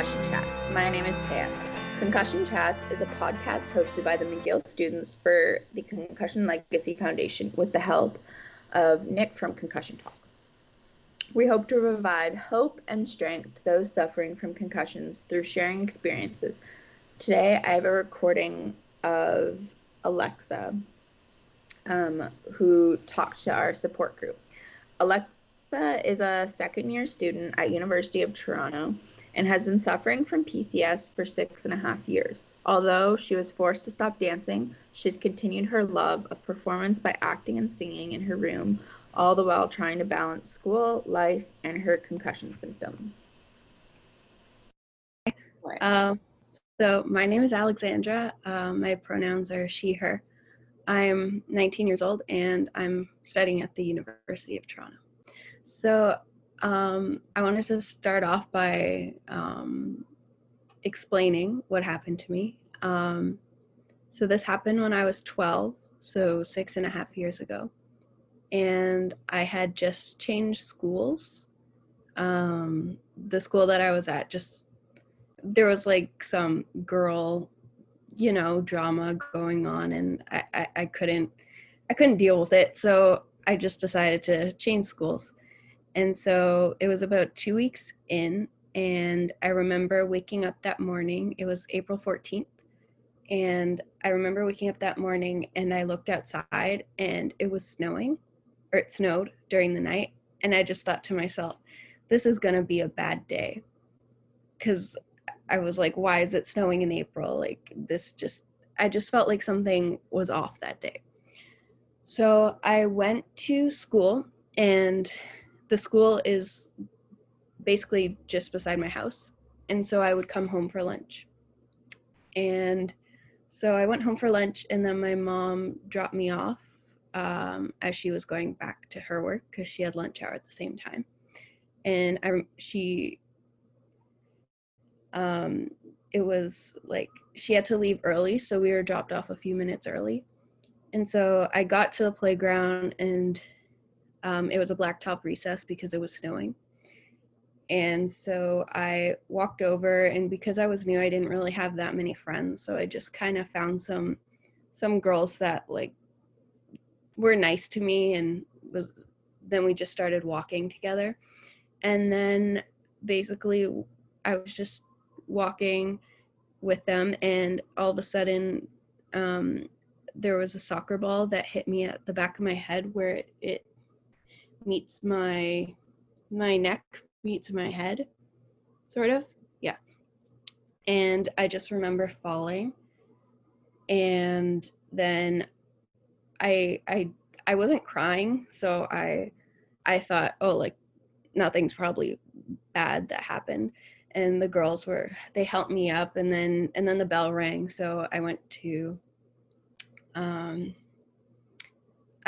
Concussion Chats. My name is Taya. Concussion Chats is a podcast hosted by the McGill students for the Concussion Legacy Foundation with the help of Nick from Concussion Talk. We hope to provide hope and strength to those suffering from concussions through sharing experiences. Today, I have a recording of Alexa, um, who talked to our support group. Alexa is a second year student at University of Toronto and has been suffering from PCS for six and a half years. Although she was forced to stop dancing, she's continued her love of performance by acting and singing in her room, all the while trying to balance school, life, and her concussion symptoms. Uh, so my name is Alexandra. Uh, my pronouns are she, her. I'm 19 years old and I'm studying at the University of Toronto. So um, I wanted to start off by um, explaining what happened to me. Um, so this happened when I was 12, so six and a half years ago. And I had just changed schools. Um, the school that I was at just, there was like some girl, you know, drama going on and I, I, I couldn't, I couldn't deal with it. So I just decided to change schools. And so it was about two weeks in, and I remember waking up that morning. It was April 14th. And I remember waking up that morning and I looked outside and it was snowing, or it snowed during the night. And I just thought to myself, this is going to be a bad day. Because I was like, why is it snowing in April? Like, this just, I just felt like something was off that day. So I went to school and the school is basically just beside my house. And so I would come home for lunch. And so I went home for lunch, and then my mom dropped me off um, as she was going back to her work because she had lunch hour at the same time. And I, she, um, it was like she had to leave early, so we were dropped off a few minutes early. And so I got to the playground and um, it was a blacktop recess because it was snowing. And so I walked over, and because I was new, I didn't really have that many friends. So I just kind of found some some girls that like were nice to me, and was then we just started walking together. And then basically, I was just walking with them, and all of a sudden, um, there was a soccer ball that hit me at the back of my head where it, it meets my my neck meets my head sort of. Yeah. And i just remember falling. And then i i i wasn't crying. So i i thought oh like nothing's probably bad that happened. And the girls were they helped me up. And then and then the bell rang. So i went to um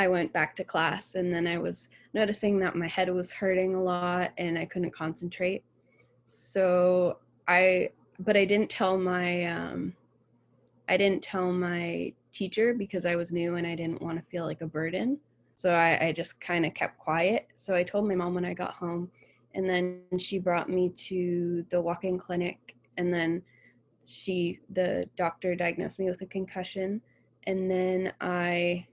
i went back to class and then i was noticing that my head was hurting a lot and i couldn't concentrate. So i but i didn't tell my um i didn't tell my teacher because i was new and i didn't want to feel like a burden. So i, I just kind of kept quiet. So i told my mom when i got home and then she brought me to the walk-in clinic and then she the doctor diagnosed me with a concussion and then i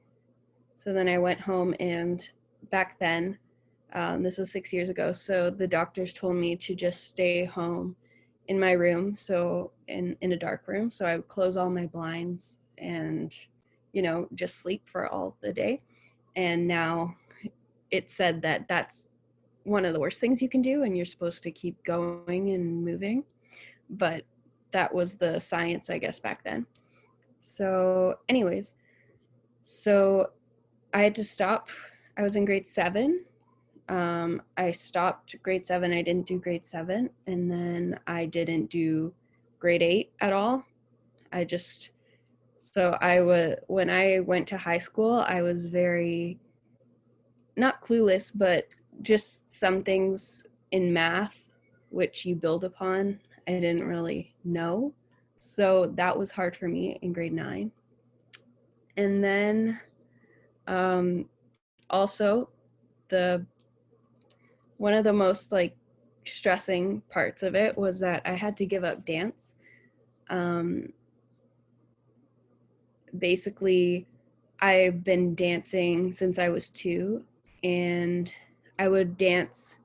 so then i went home and back then um, this was six years ago so the doctors told me to just stay home in my room so in in a dark room so i would close all my blinds and you know just sleep for all the day. And now it said that that's one of the worst things you can do and you're supposed to keep going and moving. But that was the science i guess back then. So anyways so i had to stop i was in grade seven. Um, i stopped grade seven i didn't do grade seven and then i didn't do grade eight at all. I just so i was when i went to high school i was very not clueless but just some things in math which you build upon i didn't really know. So that was hard for me in grade nine. And then um, also the one of the most like stressing parts of it was that i had to give up dance um, basically i've been dancing since i was two and I would dance.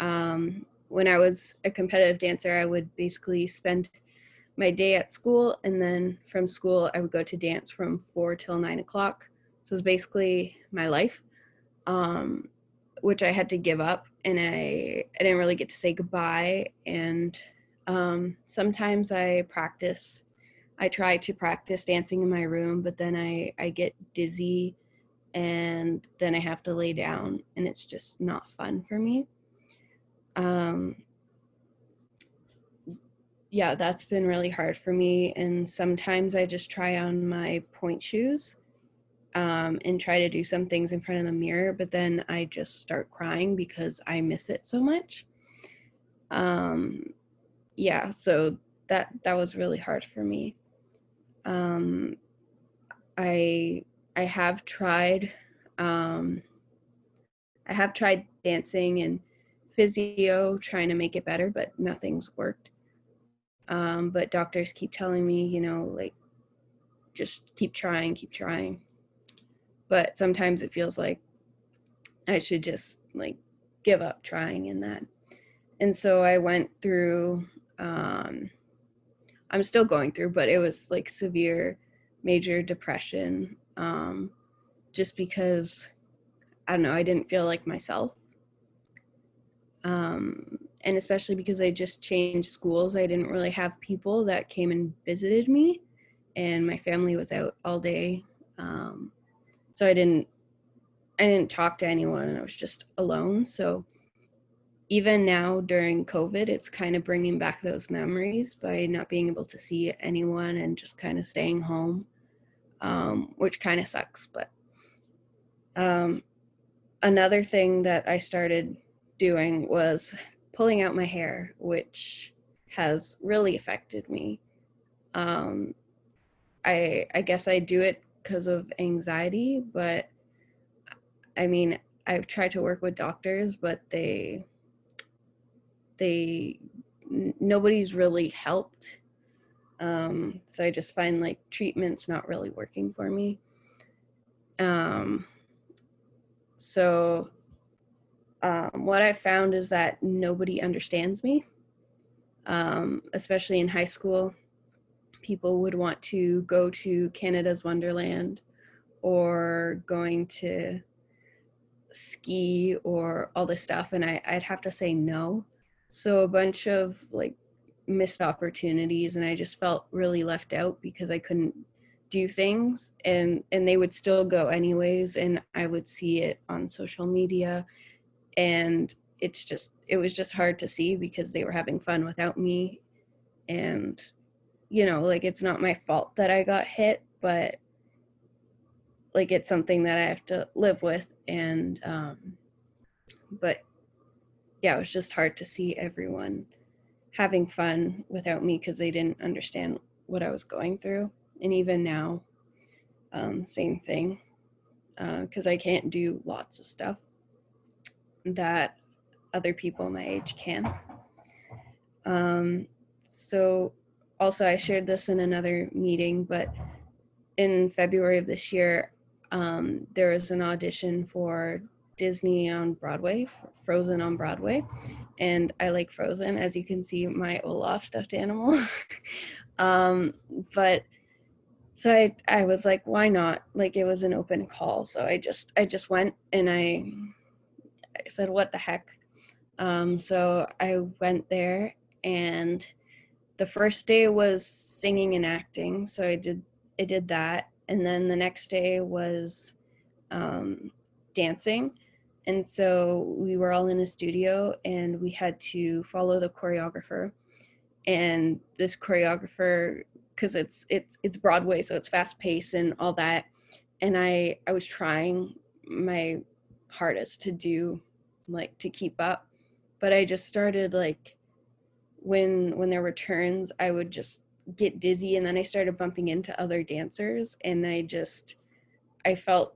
Um, when I was a competitive dancer, I would basically spend my day at school, and then from school, I would go to dance from four till nine o'clock. So it was basically my life, um, which I had to give up, and I I didn't really get to say goodbye. And um, sometimes I practice. I try to practice dancing in my room, but then I I get dizzy and then I have to lay down, and it's just not fun for me. Um, yeah, that's been really hard for me. And sometimes I just try on my pointe shoes um, and try to do some things in front of the mirror, but then I just start crying because I miss it so much. Um, yeah, so that that was really hard for me. Um, I I have tried um, I have tried dancing and physio trying to make it better, but nothing's worked. Um, but doctors keep telling me, you know, like just keep trying, keep trying. But sometimes it feels like I should just like give up trying in that. And so I went through um I'm still going through, but it was like severe major depression um, just because I don't know, I didn't feel like myself. Um, and especially because I just changed schools, I didn't really have people that came and visited me, and my family was out all day. Um, so I didn't, I didn't talk to anyone. And I was just alone. So even now during COVID, it's kind of bringing back those memories by not being able to see anyone and just kind of staying home um, which kind of sucks. But um, another thing that I started doing was pulling out my hair, which has really affected me. Um, I I guess I do it because of anxiety, but I mean I've tried to work with doctors, but they they nobody's really helped um, so I just find like treatment's not really working for me. Um, so um, what I found is that nobody understands me, um, especially in high school. People would want to go to Canada's Wonderland or going to ski or all this stuff, and I, I'd have to say no. So a bunch of like missed opportunities and I just felt really left out because I couldn't do things and and they would still go anyways and I would see it on social media and it's just it was just hard to see because they were having fun without me and you know like it's not my fault that i got hit but like it's something that i have to live with and um but yeah it was just hard to see everyone having fun without me because they didn't understand what i was going through and even now um same thing because uh, i can't do lots of stuff that other people my age can. Um, so, also, I shared this in another meeting, but in February of this year, um, there was an audition for Disney on Broadway, Frozen on Broadway, and I like Frozen, as you can see, my Olaf stuffed animal. um, but so I, I was like, why not? Like it was an open call, so I just, I just went and I, I said, what the heck? Um, so I went there, and the first day was singing and acting. So I did I did that, and then the next day was um, dancing. And so we were all in a studio, and we had to follow the choreographer. And this choreographer, because it's it's it's Broadway, so it's fast paced and all that. And I I was trying my hardest to do like to keep up but I just started like when when there were turns, I would just get dizzy and then I started bumping into other dancers and I just I felt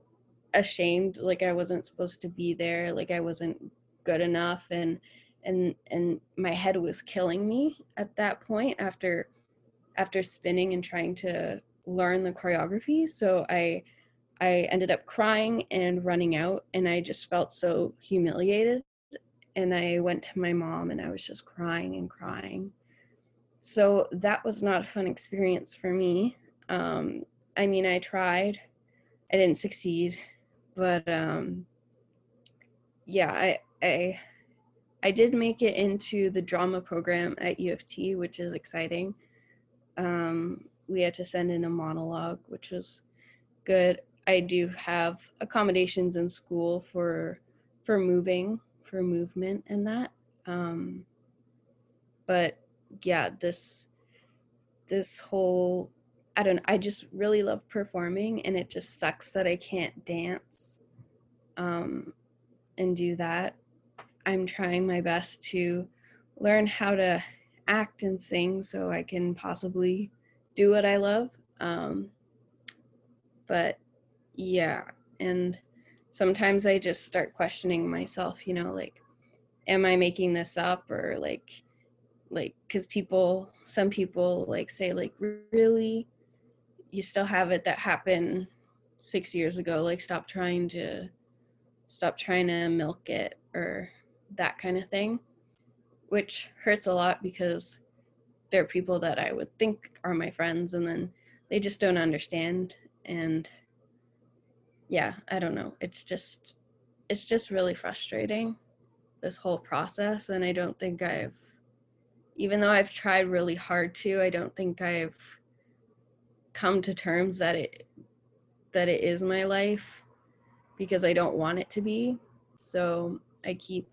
ashamed like I wasn't supposed to be there, like I wasn't good enough and and and my head was killing me at that point after after spinning and trying to learn the choreography. So i i ended up crying and running out and i just felt so humiliated and I went to my mom and I was just crying and crying. So that was not a fun experience for me. Um, I mean, I tried, I didn't succeed, but um, yeah, I, I, I did make it into the drama program at U of T, which is exciting. Um, we had to send in a monologue, which was good. I do have accommodations in school for for moving, for movement and that. Um, but yeah, this this whole I don't I just really love performing and it just sucks that I can't dance um, and do that. I'm trying my best to learn how to act and sing so I can possibly do what I love. Um, but yeah, and sometimes I just start questioning myself, you know, like, am I making this up or like, like, because people, some people like say, like, really, you still have it that happened six years ago. Like, stop trying to, stop trying to milk it or that kind of thing, which hurts a lot because there are people that I would think are my friends and then they just don't understand. And yeah, I don't know. It's just it's just really frustrating this whole process and I don't think I've even though I've tried really hard to, I don't think I've come to terms that it that it is my life because I don't want it to be. So I keep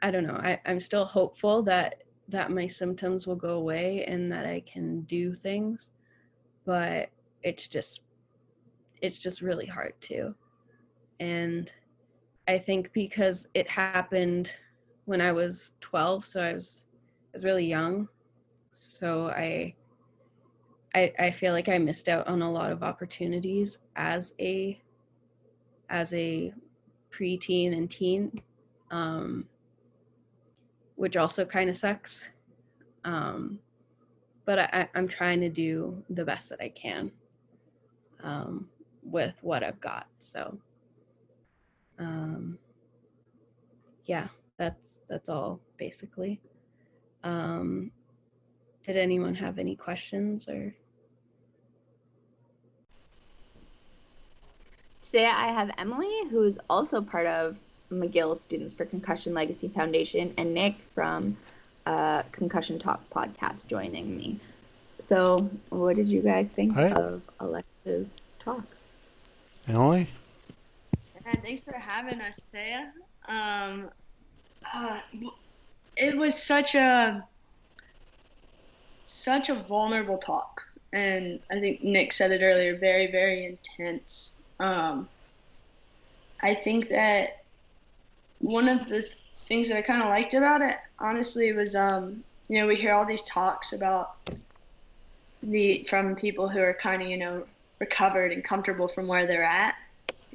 I don't know. I, I'm still hopeful that that my symptoms will go away and that I can do things. But it's just it's just really hard to. And I think because it happened when I was 12, so I was I was really young. So I I I feel like I missed out on a lot of opportunities as a as a preteen and teen. Um which also kind of sucks. Um, but I, I'm trying to do the best that I can. Um, with what I've got. So um yeah, that's that's all basically. Um did anyone have any questions or Today I have Emily, who is also part of McGill Students for Concussion Legacy Foundation, and Nick from uh, Concussion Talk podcast joining me. So, what did you guys think Hi. of Alexa's talk? Emily? Yeah, thanks for having us, Taya. Um, uh, it was such a such a vulnerable talk, and I think Nick said it earlier. Very, very intense. Um, I think that one of the things that I kind of liked about it, honestly, was um, you know we hear all these talks about the from people who are kind of you know recovered and comfortable from where they're at,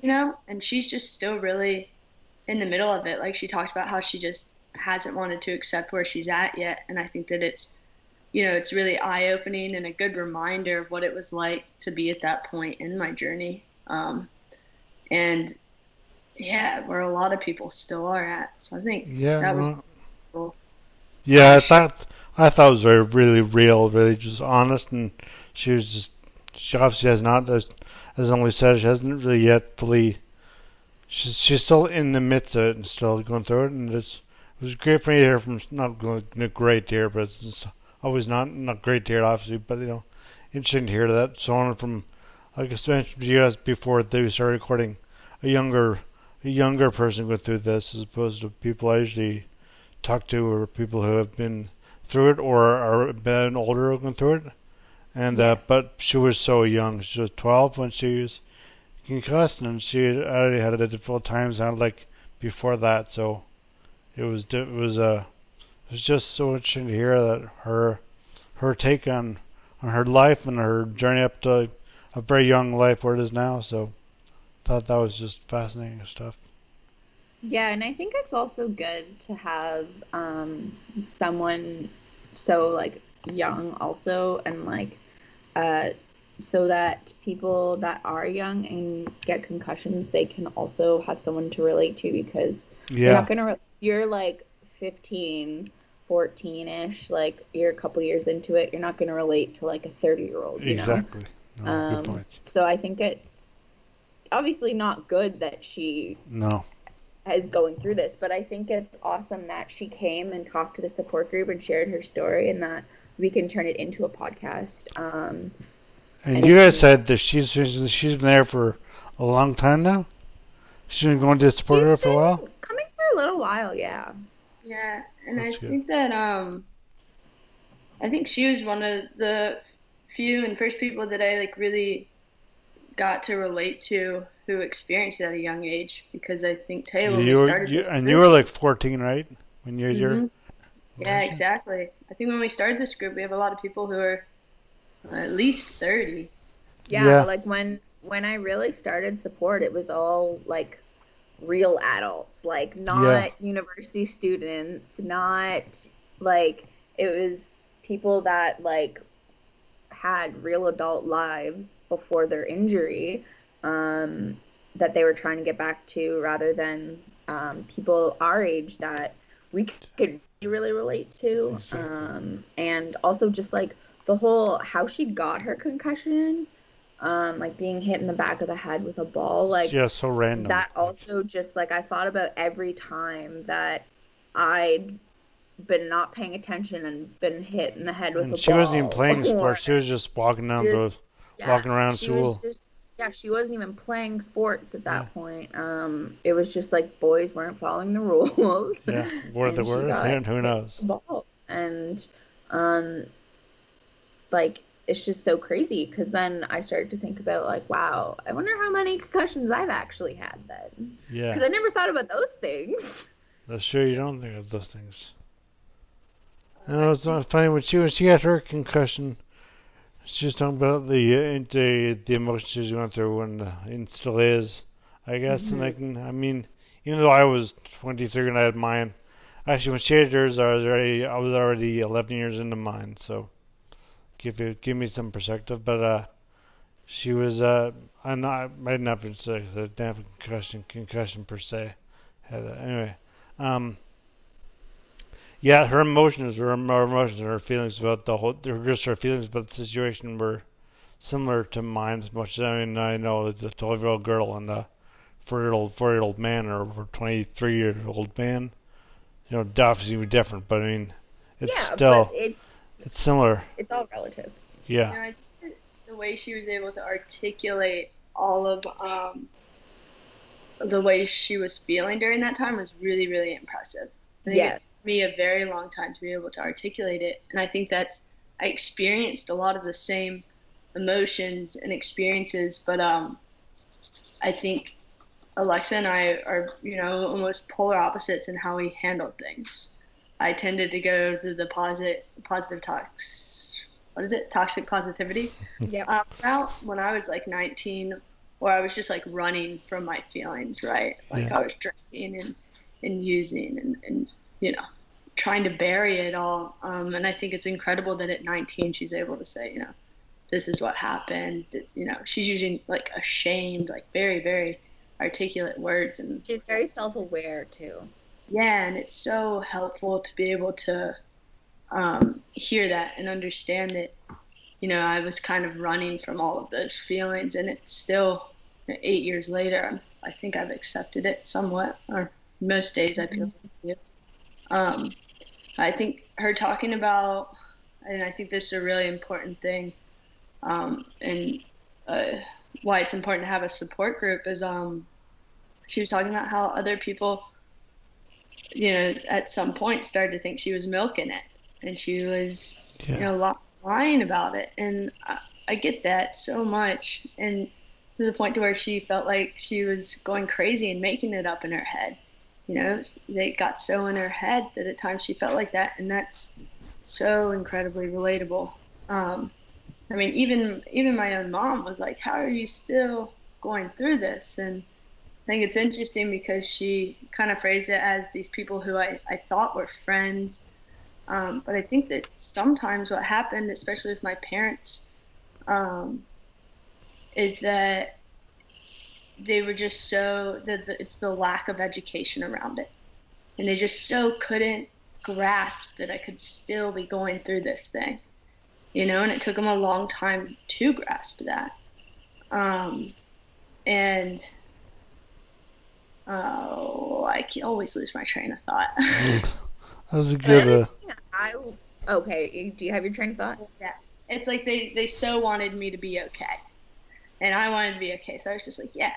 you know, and she's just still really in the middle of it. Like she talked about how she just hasn't wanted to accept where she's at yet, and I think that it's you know it's really eye opening and a good reminder of what it was like to be at that point in my journey. Um, and yeah, where a lot of people still are at. So I think yeah, that was cool. yeah. I thought I thought it was very really real, really just honest, and she was just she obviously has not as as Emily said, she hasn't really yet fully. She's she's still in the midst of it and still going through it, and it's it was great for me to hear from not not great to hear, but it's always not not great to hear, obviously, but you know, interesting to hear that. Someone from like I mentioned to you guys before that we started recording, a younger a younger person going through this as opposed to people I usually talk to or people who have been through it or are been older going through it. And uh, but she was so young. She was 12 when she was concussed, and she had already had a difficult time. sound like before that, so it was it was uh, it was just so interesting to hear that her her take on on her life and her journey up to a very young life where it is now. So thought that was just fascinating stuff. Yeah, and I think it's also good to have um, someone so like young also and like uh, so that people that are young and get concussions they can also have someone to relate to because Yeah. you're not gonna re- you're like 15 14ish like you're a couple years into it you're not gonna relate to like a 30 year old exactly. No, um, so i think it's obviously not good that she No. is going through this, but I think it's awesome that she came and talked to the support group and shared her story, and that we can turn it into a podcast. Um, And And you it's- guys said that she's she's been there for a long time now. She's been going to support her for a while. Coming for a little while, yeah. Yeah, and That's I good. think that um, I think she was one of the few and first people that I like really got to relate to who experienced it at a young age because I think Taylor You were started you, this and group, you were like 14, right? When you were Mhm. Yeah exactly. I think when we started this group, we have a lot of people who are at least thirty. yeah. Yeah. like when when I really started support, it was all like real adults, like not Yeah. university students, not like it was people that like had real adult lives before their injury um, that they were trying to get back to rather than um, people our age that we could really relate to Exactly. um, and also just like the whole how she got her concussion um, like being hit in the back of the head with a ball like yeah, so random. that also just like I thought about every time that I'd been not paying attention and been hit in the head with and a she ball. wasn't even playing sports. She was just walking down the yeah, walking around she school. just- yeah, she wasn't even playing sports at that Yeah. point. Um, it was just like boys weren't following the rules. yeah, where they and she and who knows? And um, like it's just so crazy because then I started to think about like, wow, I wonder how many concussions I've actually had then. Yeah, Because I never thought about those things. that's true. You don't think of those things. And it was uh, funny when she when she had her concussion. She was talking about the uh, the the emotions she went through and, uh, and still is, I guess. And I can, I mean, even though I was 23 and I had mine, actually when she had hers, I was already I was already 11 years into mine. So give you give me some perspective. But uh, she was uh, I'm not I didn't have the damn concussion concussion per se. Had uh, anyway, um. Yeah, her emotions, her, her emotions, and her feelings about the whole, her just her feelings about the situation were similar to mine as much as I mean I know it's a twelve year old girl and a four year old four year old man or a twenty three year old man. You know, obviously would be different, but I mean it's yeah, still it, it's similar. it's all relative. You Yeah. know, the way she was able to articulate all of um, the way she was feeling during that time was really, really impressive. I think Yeah. Me a very long time to be able to articulate it, and I think that's I experienced a lot of the same emotions and experiences, but um, I think Alexa and I are, you know, almost polar opposites in how we handle things. I tended to go to the positive, positive tox, what is it, toxic positivity Yeah. um, route when I was like 19, where I was just like running from my feelings, right? Like Yeah. I was drinking and, and using and, and, you know, trying to bury it all. Um, and I think it's incredible that at 19 she's able to say, you know, this is what happened. You know, she's using like ashamed, like very, very articulate words. And She's very self-aware too. yeah, and it's so helpful to be able to um, hear that and understand that, you know, I was kind of running from all of those feelings, and it's still eight years later. I think I've accepted it somewhat, or most days I feel. do. Um, I think her talking about, and I think this is a really important thing, um, and uh, why it's important to have a support group is um, she was talking about how other people you know, at some point started to think she was milking it, and she was, you know, lying about it. And I, I get that so much, and to the point to where she felt like she was going crazy and making it up in her head. You know, they got so in her head that at times she felt like that, and that's so incredibly relatable. Um, I mean, even even my own mom was like, "How are you still going through this?" And I think it's interesting because she kind of phrased it as these people who I, I thought were friends. Um, but I think that sometimes what happened, especially with my parents, um, is that they were just so, the, the, it's the lack of education around it. And they just so couldn't grasp that I could still be going through this thing. You know, and it took them a long time to grasp that. Um, and Oh, I can always lose my train of thought. That was a good. Uh, I okay. Do you have your train of thought? yeah, it's like they they so wanted me to be okay, and I wanted to be okay. So I was just like, yeah,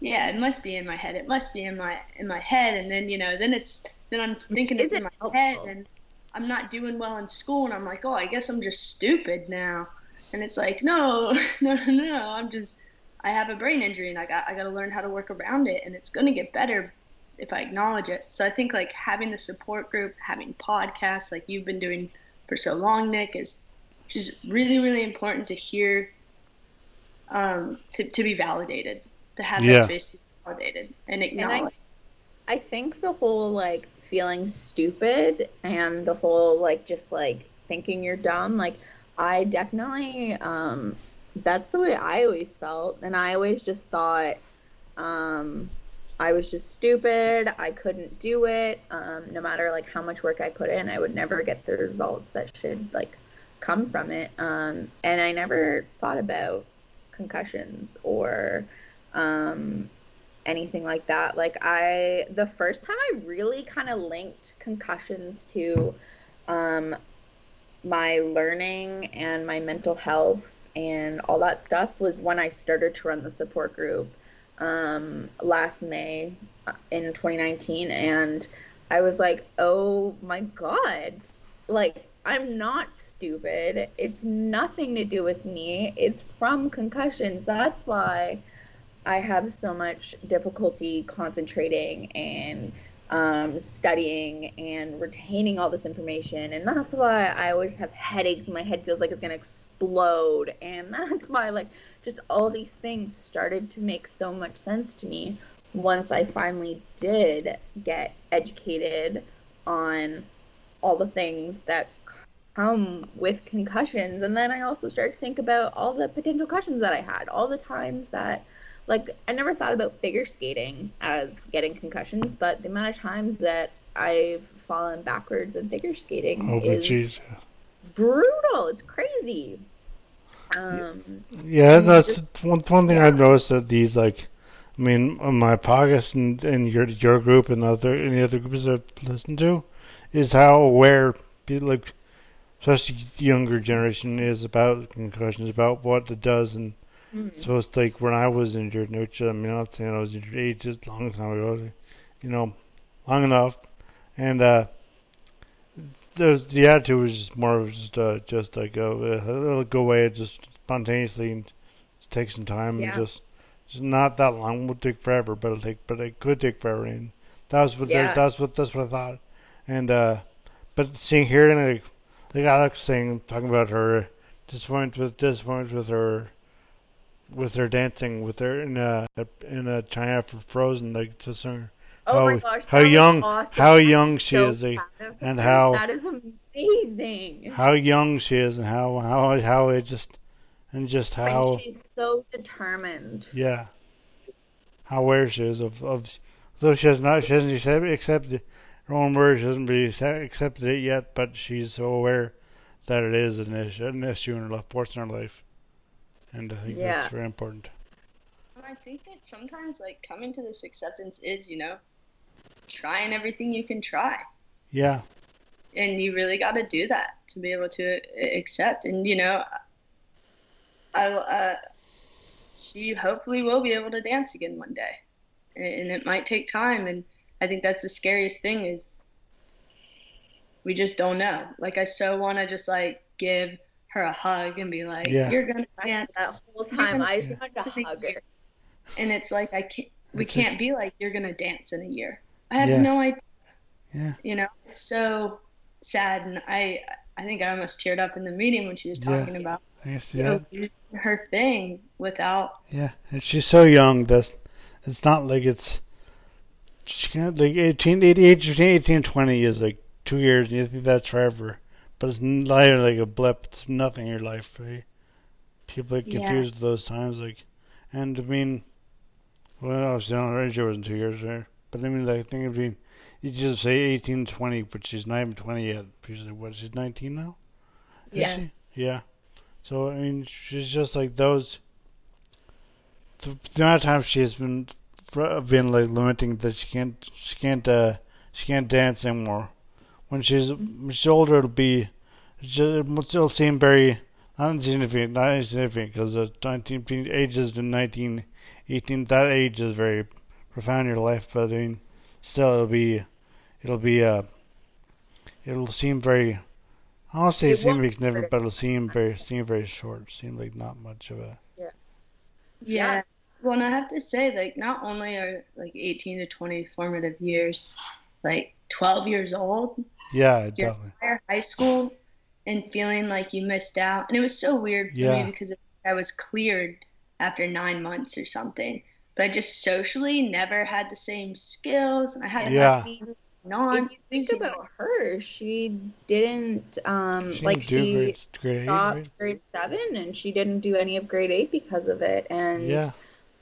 yeah, it must be in my head. It must be in my in my head. And then you know, then it's then I'm thinking it's in my head, and I'm not doing well in school, and I'm like, oh, I guess I'm just stupid now. And it's like, no, no, no, no. I'm just I have a brain injury, and I got I got to learn how to work around it, and it's gonna get better if I acknowledge it. So I think like having the support group, having podcasts like you've been doing for so long, Nick, is just really, really important to hear, um, to, to be validated, to have Yeah. that space to be validated and I- I think the whole like feeling stupid and the whole like just like thinking you're dumb, like I definitely um that's the way I always felt and I always just thought um I was just stupid, I couldn't do it. Um no matter like how much work I put in, I would never get the results that should like come from it. Um and I never thought about concussions or um anything like that. Like I the first time I really kind of linked concussions to um my learning and my mental health and all that stuff was when I started to run the support group um last May uh, in 2019 and I was like, "Oh my god. Like I'm not stupid. It's nothing to do with me. It's from concussions. That's why I have so much difficulty concentrating and um, studying and retaining all this information. And that's why I always have headaches. My head feels like it's going to explode. And that's why, like, just all these things started to make so much sense to me once I finally did get educated on all the things that come with concussions. And then I also started to think about all the potential concussions that I had, all the times that like I never thought about figure skating as getting concussions, but the amount of times that I've fallen backwards in figure skating oh, is jeez. brutal. It's crazy. Um, Yeah, that's just- one one thing I've noticed that these like, I mean, on my podcast and, and your your group and other any other groups I've listened to, is how aware people like, especially the younger generation is about concussions, about what it does, and Mhm. So it's like when I was injured, which I mean, I'm not saying I was injured ages, a long time ago, you know, long enough, and uh, the the attitude was just more of just uh, just like uh, it'll go away just spontaneously and just take some time Yeah. and just just not that long. It would take forever, but it'll take but it could take forever. And that was what Yeah. that's what that's what I thought. And uh, but seeing here and like like Alex saying talking about her disappointment with disappointment with her with her dancing with her in a in uh China for Frozen like just her Oh my how- gosh, how young- awesome. how young she so is, like, and her. how- that is amazing. how young she is and how how how it just and just how and she's so determined. yeah how aware she is of of though she has not she hasn't accepted her own words she hasn't really accepted it yet but she's so aware that it is an issue an issue in her life force in her life and I think that's very important And I think that sometimes, like, coming to this acceptance is, you know, trying everything you can try. yeah And you really got to do that to be able to uh, accept. And, you know, I, uh, she hopefully will be able to dance again one day. And, and it might take time. And I think that's the scariest thing is we just don't know. Like, I so want to just, like, give her a hug and be like, Yeah. you're going to dance. that whole time I just Yeah. wanted to hug her. And it's like, I can't, we That's can't be like, you're going to dance in a year. I have Yeah. no idea. yeah you know it's so sad and i i think i almost teared up in the meeting when she was Yeah. talking about I guess yeah know, her thing without Yeah, and she's so young. That's it's not like it's she like 18, the age between eighteen and twenty is like two years, and you think that's forever, but it's not even like a blip. It's nothing in your life. Right? People get Yeah. confused with those times, like, and I mean, well, obviously, I don't know, her age wasn't two years there, but I mean, like, I think between you just say eighteen, twenty, but she's not even twenty yet. She's like, what? She's nineteen now. Is Yeah. she? Yeah. So I mean, she's just like those. The, the amount of times she has been fr- been like limiting that she can't she can't uh she can't dance anymore. When she's when she's older, it'll be it'll still seem very not insignificant, not insignificant because the nineteen ages to 19, 18, That age is very profound in your life, but I mean, still it'll be it'll be uh it'll seem very. I don't say It seem won't significant, but it'll seem very seem very short. Seem like not much of a. Yeah. Yeah well and i have to say like not only are like 18 to 20 formative years like 12 years old Yeah, your definitely. entire high school and feeling like you missed out and it was so weird for Yeah. me because i was cleared after nine months or something but i just socially never had the same skills and i had Yeah. to If you think about her, she didn't um She like didn't do she grade, grade eight, stopped right? grade seven and she didn't do any of grade eight because of it. And Yeah,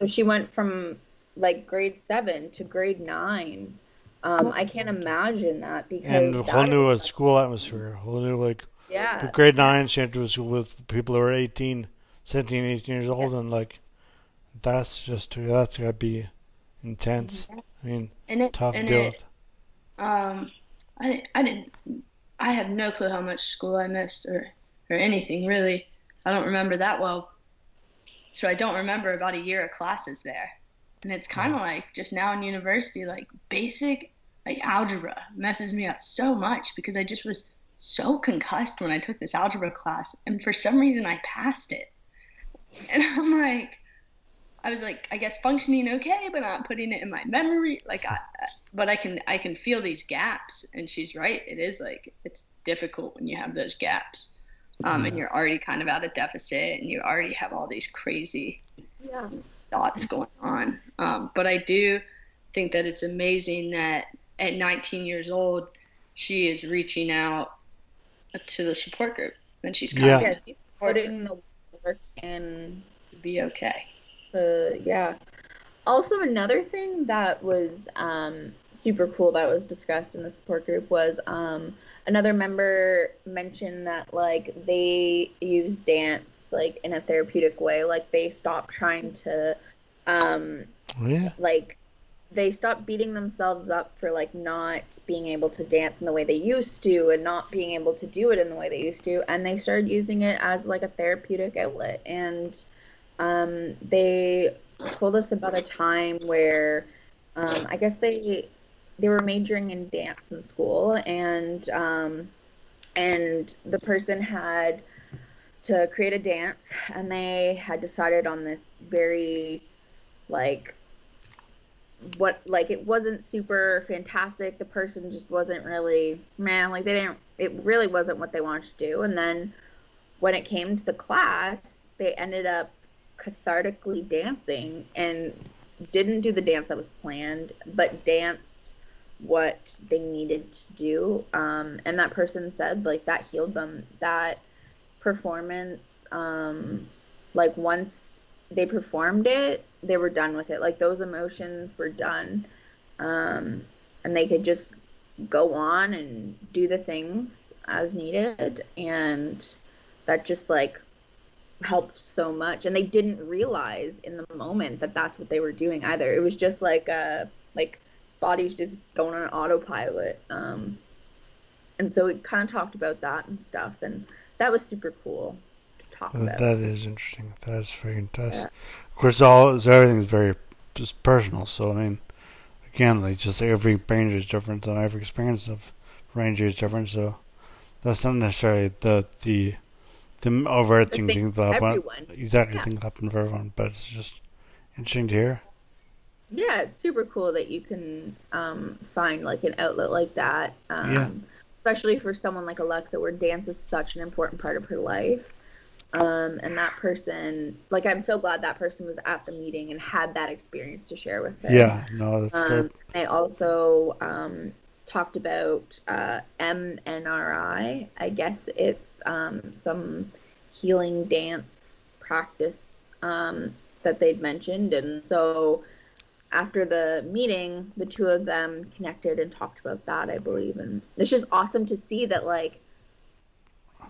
so she went from like grade seven to grade nine. Um, I can't imagine that because and a whole new school atmosphere. A whole new like yeah, grade nine, she went to school with people who are 18, 17, 18 years old, and like that's just that's gotta be intense. I mean, and it, tough and deal. it, with. Um, I didn't, I didn't, I have no clue how much school I missed or, or anything really. I don't remember that well. So I don't remember about a year of classes there. And it's kind of like just now in university, like basic, like algebra messes me up so much because I just was so concussed when I took this algebra class. And for some reason I passed it. And I'm like, I was like, I guess functioning okay, but not putting it in my memory. Like, I, but I can, I can feel these gaps. And she's right. It is like it's difficult when you have those gaps, um, and you're already kind of at a deficit, and you already have all these crazy yeah. thoughts going on. Um, but I do think that it's amazing that at 19 years old, she is reaching out to the support group, and she's kind Yeah. of Yes, she's putting the work in to be okay. the yeah. Also, another thing that was um, super cool that was discussed in the support group was um, another member mentioned that like they use dance like in a therapeutic way. Like they stopped trying to um, Oh, yeah, like they stopped beating themselves up for like not being able to dance in the way they used to and not being able to do it in the way they used to and they started using it as like a therapeutic outlet and um, they told us about a time where um, I guess they they were majoring in dance in school, and um, and the person had to create a dance, and they had decided on this very like what like it wasn't super fantastic. The person just wasn't really man like they didn't it really wasn't what they wanted to do. And then when it came to the class they ended up cathartically dancing and didn't do the dance that was planned but danced what they needed to do um, and that person said like that healed them that performance um, like once they performed it they were done with it. Like those emotions were done. Um, and they could just go on and do the things as needed. And that just like helped so much. And they didn't realize in the moment that that's what they were doing either. It was just like, uh, like bodies just going on autopilot. Um, and so we kind of talked about that and stuff. And that was super cool to talk about. That is interesting. That is fantastic. Yeah of course, all everything's very just personal. So I mean, again, like just every ranger is different, and every experience of ranger is different. So that's not necessarily the the the overarching thing that happen. Exactly, yeah. thing that happen for everyone, but it's just interesting to hear. Yeah, it's super cool that you can um, find like an outlet like that. Um, yeah. Especially for someone like Alexa, where dance is such an important part of her life. Um, and that person, like, I'm so glad that person was at the meeting and had that experience to share with them. Yeah, no, that's um, I also um, talked about uh, MNRI. I guess it's um, some healing dance practice um, that they'd mentioned. And so after the meeting, the two of them connected and talked about that, I believe. And it's just awesome to see that, like,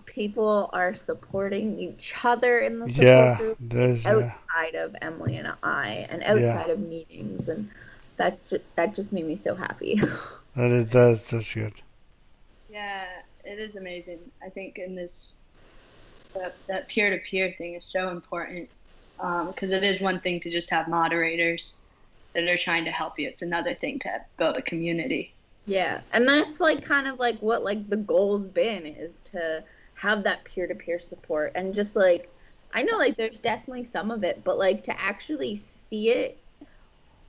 people are supporting each other in the support yeah, group outside of Emily and I, and outside yeah. of meetings, and that that just made me so happy. that is that's that's good. Yeah, it is amazing. I think in this that that peer to peer thing is so important because um, it is one thing to just have moderators that are trying to help you. It's another thing to build a community. Yeah, and that's like kind of like what like the goal's been is to have that peer to peer support and just like I know like there's definitely some of it, but like to actually see it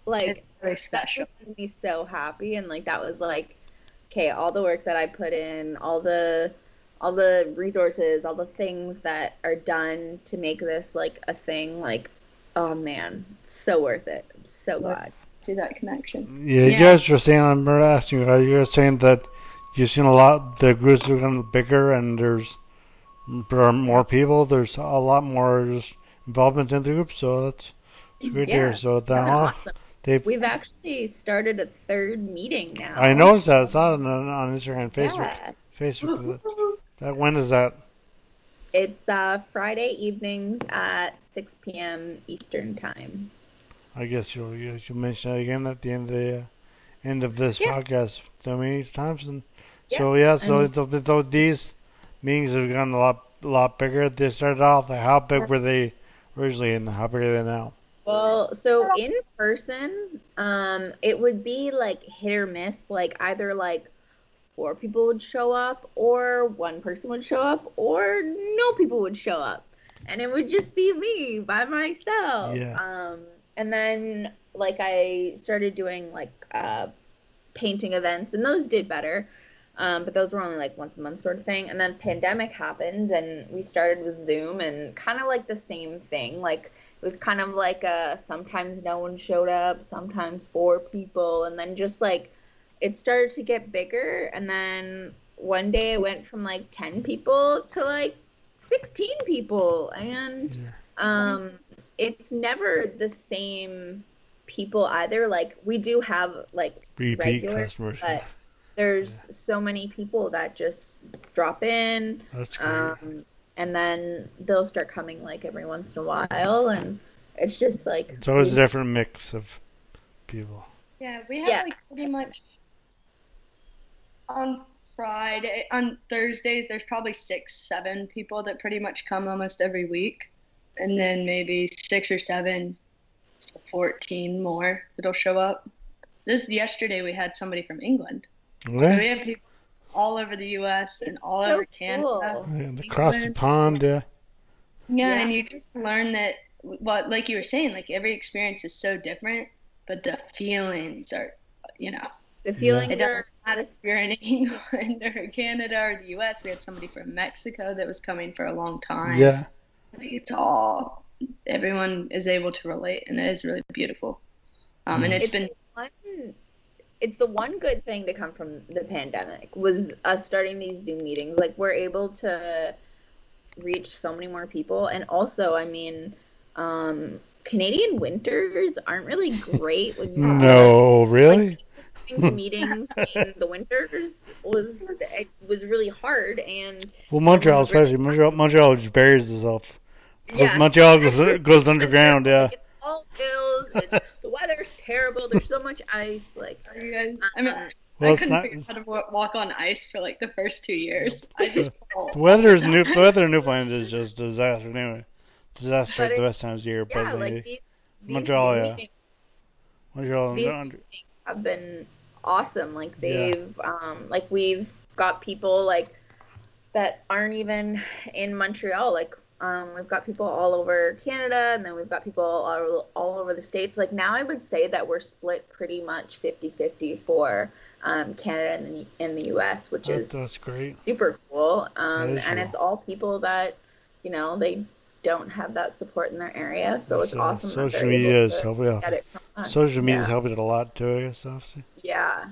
like it's very special. Made me so happy and like that was like okay, all the work that I put in, all the all the resources, all the things that are done to make this like a thing, like oh man, so worth it. I'm so glad. See that connection. Yeah, yeah, you guys were saying I remember asking you, you were saying that you've seen a lot the groups are getting bigger and there's there are more people. There's a lot more just involvement in the group, so that's, that's great yeah, to hear. So then, uh, awesome. they've we've actually started a third meeting now. I noticed that. It's on on Instagram, Facebook, yeah. Facebook. that when is that? It's uh, Friday evenings at 6 p.m. Eastern time. I guess you'll you'll mention that again at the end of the uh, end of this yeah. podcast so many times, and yeah. so yeah, so and, these meetings have gotten a lot a lot bigger. They started off. How big were they originally, and how big are they now? Well, so in person, um, it would be like hit or miss. Like either like four people would show up, or one person would show up, or no people would show up, and it would just be me by myself. Yeah. Um, and then like I started doing like uh, painting events, and those did better. Um, but those were only like once a month sort of thing. And then pandemic happened and we started with Zoom and kind of like the same thing. Like it was kind of like a sometimes no one showed up, sometimes four people, and then just like it started to get bigger. And then one day it went from like 10 people to like 16 people. And um, it's never the same people either. Like we do have like repeat regular, customers. But there's yeah. so many people that just drop in. That's great. Um, and then they'll start coming like every once in a while, and it's just like it's always a different mix of people. Yeah, we have yeah. like pretty much on Friday, on Thursdays. There's probably six, seven people that pretty much come almost every week. and then maybe six or seven, 14 more that'll show up. This yesterday we had somebody from England. So we have people all over the U.S. and all So over Canada. cool. And across the pond, yeah. Yeah, Yeah. and you just learn that, well, like you were saying, like every experience is so different, but the feelings are, you know, The feelings it are doesn't matter if in England or Canada or the U.S. We had somebody from Mexico that was coming for a long time. Yeah. Like, it's all everyone is able to relate, and it is really beautiful. Um, and it's It's been one it's the one good thing to come from the pandemic was us starting these Zoom meetings. Like we're able to reach so many more people, and also, I mean, um, Canadian winters aren't really great when you're No, really? going to meetings in the winters was it was really hard and Well, Montreal, especially Montreal, Montreal just buries itself. yeah Montreal goes goes underground. Yeah. it's all hills and the weather's terrible there's so much ice like you guys, I mean, um, Well, I couldn't not. figure out how to walk on ice for like the first two years. I just The weather is new. The weather in Newfoundland is just disaster anyway. Disaster But at the best times of year. yeah But like these, these Montreal, yeah. meetings Montreal, these under- have been awesome. Like they've um like we've got people like that aren't even in Montreal. Like um we've got people all over Canada and then we've got people all, all over the states. Like now I would say that we're split pretty much 50-50 for um Canada and the, and the US, which that, is that's great. super cool. Um and cool. it's all people that you know, they don't have that support in their area, so it's So, awesome. social media is helping. out. Social media is helping it a lot too. I guess obviously, Yeah.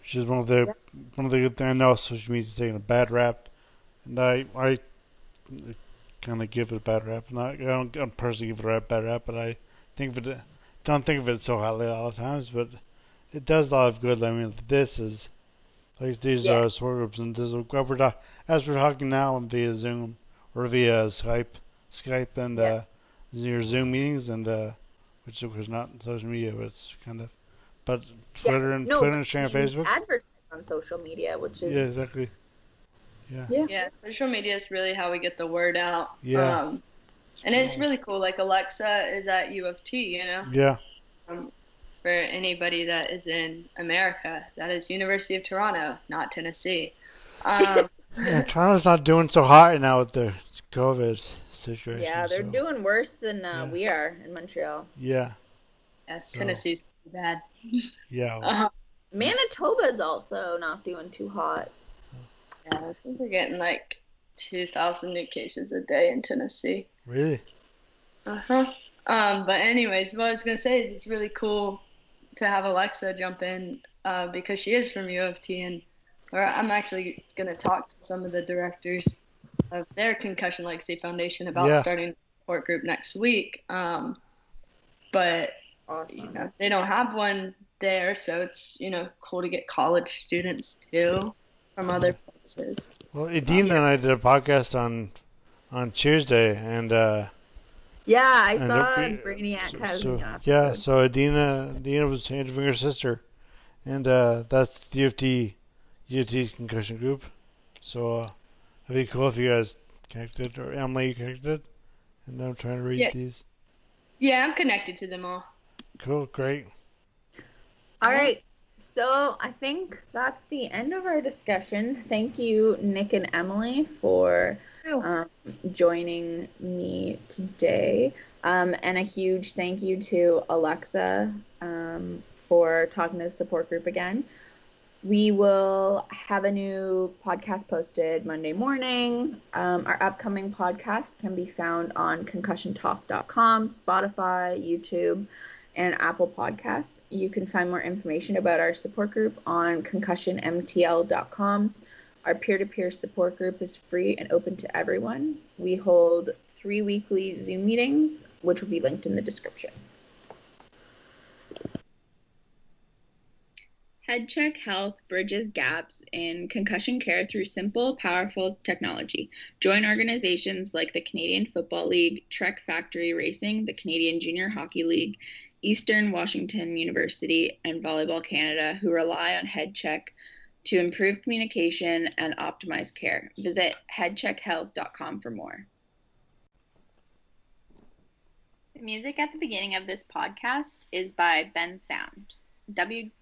which is one of the one of the good things. I know social media is taking a bad rap, and I I kind of give it a bad rap. Not I don't, I don't personally give it a bad rap, but I think of it. Don't think of it so highly all the times, but it does a lot of good. I mean, this is like these Yeah. uh, support groups, and this is what we're as we're talking now via Zoom or via Skype, Skype and Yeah. uh, your Zoom meetings, and uh, which of course not social media, but it's kind of, but Twitter and no, Twitter, but Instagram, we Facebook. Advertise on social media, which is Yeah, exactly. Yeah. yeah. yeah, social media is really how we get the word out. Yeah. Um, and it's really cool. Like Alexa is at U of T, you know. Yeah. Um, for anybody that is in America, that is University of Toronto, not Tennessee. Um, yeah. Toronto's not doing so hot right now with the COVID situation. Yeah, they're so, doing worse than uh, Yeah. we are in Montreal. Yeah. yeah, So- Tennessee's bad. Yeah. Uh, Manitoba's also not doing too hot. yeah, I think we're getting like 2,000 new cases a day in Tennessee. Really? Uh huh. Um, but anyways, what I was gonna say is it's really cool to have Alexa jump in uh, because she is from U of T, and or I'm actually gonna talk to some of the directors of their Concussion Legacy Foundation about Yeah. starting a support group next week. Um, but you know they don't have one there, so it's you know cool to get college students too from other places. Well, Edina and I did a podcast on on Tuesday, and uh, Yeah, I And saw they're Brainiac so, has so- yeah. So Edina, Edina was interviewing her sister, and uh, that's the U of T U of T concussion group. So uh, it'd be cool if you guys connected or Emily you connected, and I'm trying to read Yeah. these. Yeah, I'm connected to them all. Cool, great. All right. So I think that's the end of our discussion. Thank you, Nick and Emily, for um, joining me today. Um, and a huge thank you to Alexa um, for talking to the support group again. We will have a new podcast posted Monday morning. Um, our upcoming podcast can be found on concussiontalk.com, Spotify, YouTube, and Apple Podcasts. You can find more information about our support group on concussionmtl.com. Our peer to peer support group is free and open to everyone. We hold three weekly Zoom meetings, which will be linked in the description. HeadCheck Health bridges gaps in concussion care through simple, powerful technology. Join organizations like the Canadian Football League, Trek Factory Racing, the Canadian Junior Hockey League, Eastern Washington University, and Volleyball Canada, who rely on HeadCheck to improve communication and optimize care. Visit headcheckhealth.com for more. The music at the beginning of this podcast is by Bensound.